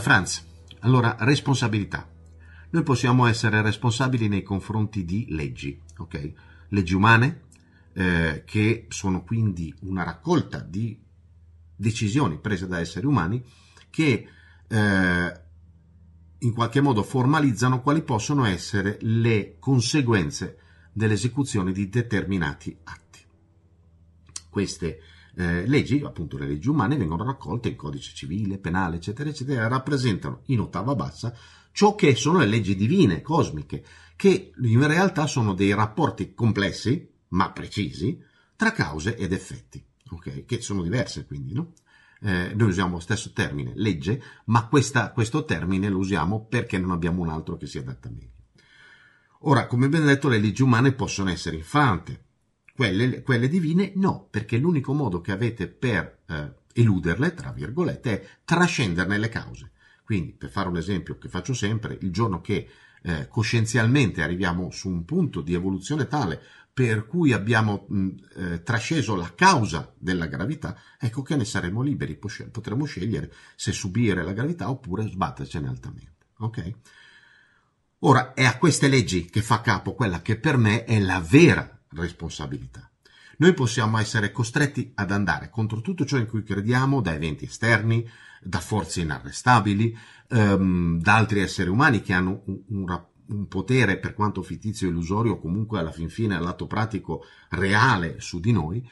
Franz, allora responsabilità. Noi possiamo essere responsabili nei confronti di leggi, ok? Leggi umane, eh, che sono quindi una raccolta di decisioni prese da esseri umani che eh, in qualche modo formalizzano quali possono essere le conseguenze dell'esecuzione di determinati atti. Queste eh, leggi, appunto le leggi umane, vengono raccolte in codice civile, penale, eccetera, eccetera, rappresentano in ottava bassa ciò che sono le leggi divine, cosmiche, che in realtà sono dei rapporti complessi, ma precisi, tra cause ed effetti, okay? che sono diverse quindi, no? Eh, noi usiamo lo stesso termine, legge, ma questa, questo termine lo usiamo perché non abbiamo un altro che si adatta meglio. Ora, come ben detto, le leggi umane possono essere infante, quelle, quelle divine no, perché l'unico modo che avete per eh, eluderle, tra virgolette, è trascenderne le cause. Quindi, per fare un esempio che faccio sempre, il giorno che eh, coscienzialmente arriviamo su un punto di evoluzione tale per cui abbiamo mh, eh, trasceso la causa della gravità, ecco che ne saremo liberi, potremo scegliere se subire la gravità oppure sbattercene altamente. Ok? Ora è a queste leggi che fa capo quella che per me è la vera responsabilità. Noi possiamo essere costretti ad andare contro tutto ciò in cui crediamo da eventi esterni, da forze inarrestabili, ehm, da altri esseri umani che hanno un, un, un potere, per quanto fittizio e illusorio, comunque alla fin fine all'atto pratico reale su di noi,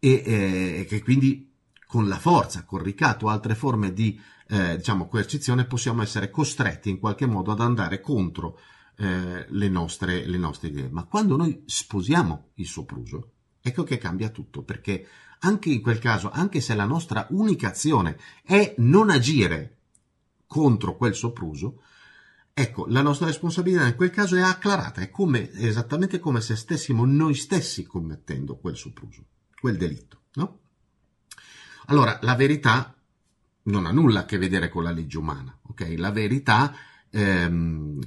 e eh, che quindi con la forza, con ricatto altre forme di eh, diciamo, coercizione possiamo essere costretti in qualche modo ad andare contro eh, le, nostre, le nostre idee. Ma quando noi sposiamo il sopruso, ecco che cambia tutto, perché anche in quel caso, anche se la nostra unica azione è non agire contro quel sopruso, Ecco, la nostra responsabilità in quel caso è acclarata, è come, esattamente come se stessimo noi stessi commettendo quel sopruso, quel delitto, no? Allora, la verità non ha nulla a che vedere con la legge umana, ok? La verità, ehm,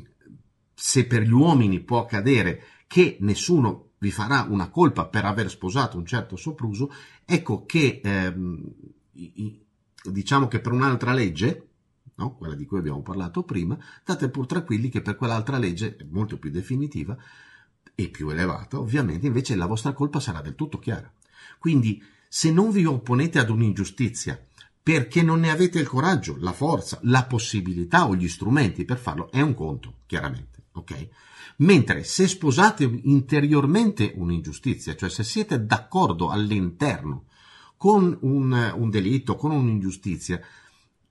se per gli uomini può accadere che nessuno vi farà una colpa per aver sposato un certo sopruso, ecco che, ehm, diciamo che per un'altra legge, no? quella di cui abbiamo parlato prima, state pur tranquilli che per quell'altra legge, molto più definitiva e più elevata, ovviamente invece la vostra colpa sarà del tutto chiara. Quindi, se non vi opponete ad un'ingiustizia perché non ne avete il coraggio, la forza, la possibilità o gli strumenti per farlo, è un conto, chiaramente, ok? Mentre se sposate interiormente un'ingiustizia, cioè se siete d'accordo all'interno con un, un delitto, con un'ingiustizia,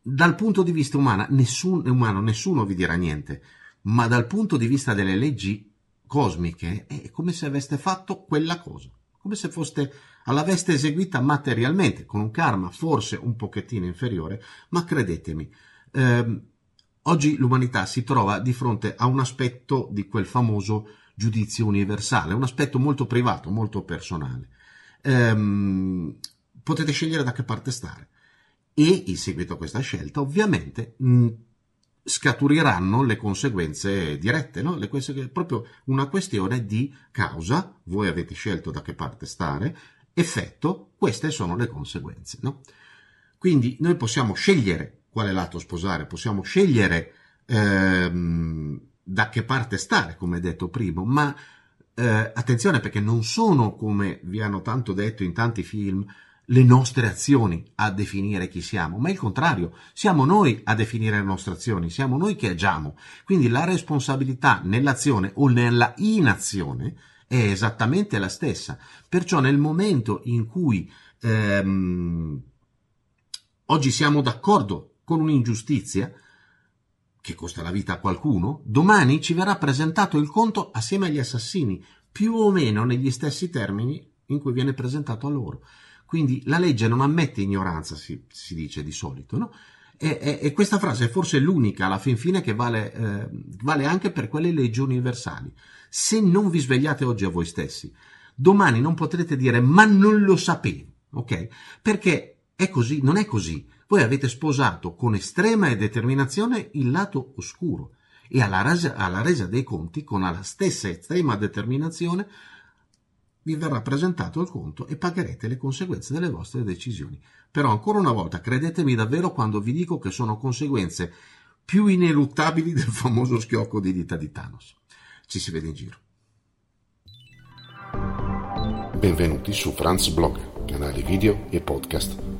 dal punto di vista umano nessun, umano, nessuno vi dirà niente, ma dal punto di vista delle leggi cosmiche è come se aveste fatto quella cosa, come se foste l'aveste eseguita materialmente, con un karma forse un pochettino inferiore, ma credetemi, ehm, oggi l'umanità si trova di fronte a un aspetto di quel famoso giudizio universale, un aspetto molto privato, molto personale. Ehm, potete scegliere da che parte stare e in seguito a questa scelta ovviamente mh, scaturiranno le conseguenze dirette, no? le conseguenze, proprio una questione di causa, voi avete scelto da che parte stare, effetto, queste sono le conseguenze. No? Quindi noi possiamo scegliere quale lato sposare, possiamo scegliere ehm, da che parte stare, come detto prima, ma eh, attenzione perché non sono, come vi hanno tanto detto in tanti film, le nostre azioni a definire chi siamo, ma il contrario, siamo noi a definire le nostre azioni, siamo noi che agiamo. Quindi la responsabilità nell'azione o nella inazione è esattamente la stessa. Perciò nel momento in cui ehm, oggi siamo d'accordo con un'ingiustizia, che costa la vita a qualcuno, domani ci verrà presentato il conto assieme agli assassini, più o meno negli stessi termini in cui viene presentato a loro. Quindi la legge non ammette ignoranza, si, si dice di solito, no? E, e, e, questa frase è forse l'unica alla fin fine che vale, eh, vale anche per quelle leggi universali. Se non vi svegliate oggi a voi stessi, domani non potrete dire ma non lo sapevo, ok? Perché è così, non è così. Voi avete sposato con estrema determinazione il lato oscuro e alla resa, alla resa dei conti, con la stessa estrema determinazione, vi verrà presentato il conto e pagherete le conseguenze delle vostre decisioni. Però ancora una volta credetemi davvero quando vi dico che sono conseguenze più ineluttabili del famoso schiocco di dita di Thanos. Ci si vede in giro. Benvenuti su Franz Blog, canale video e podcast.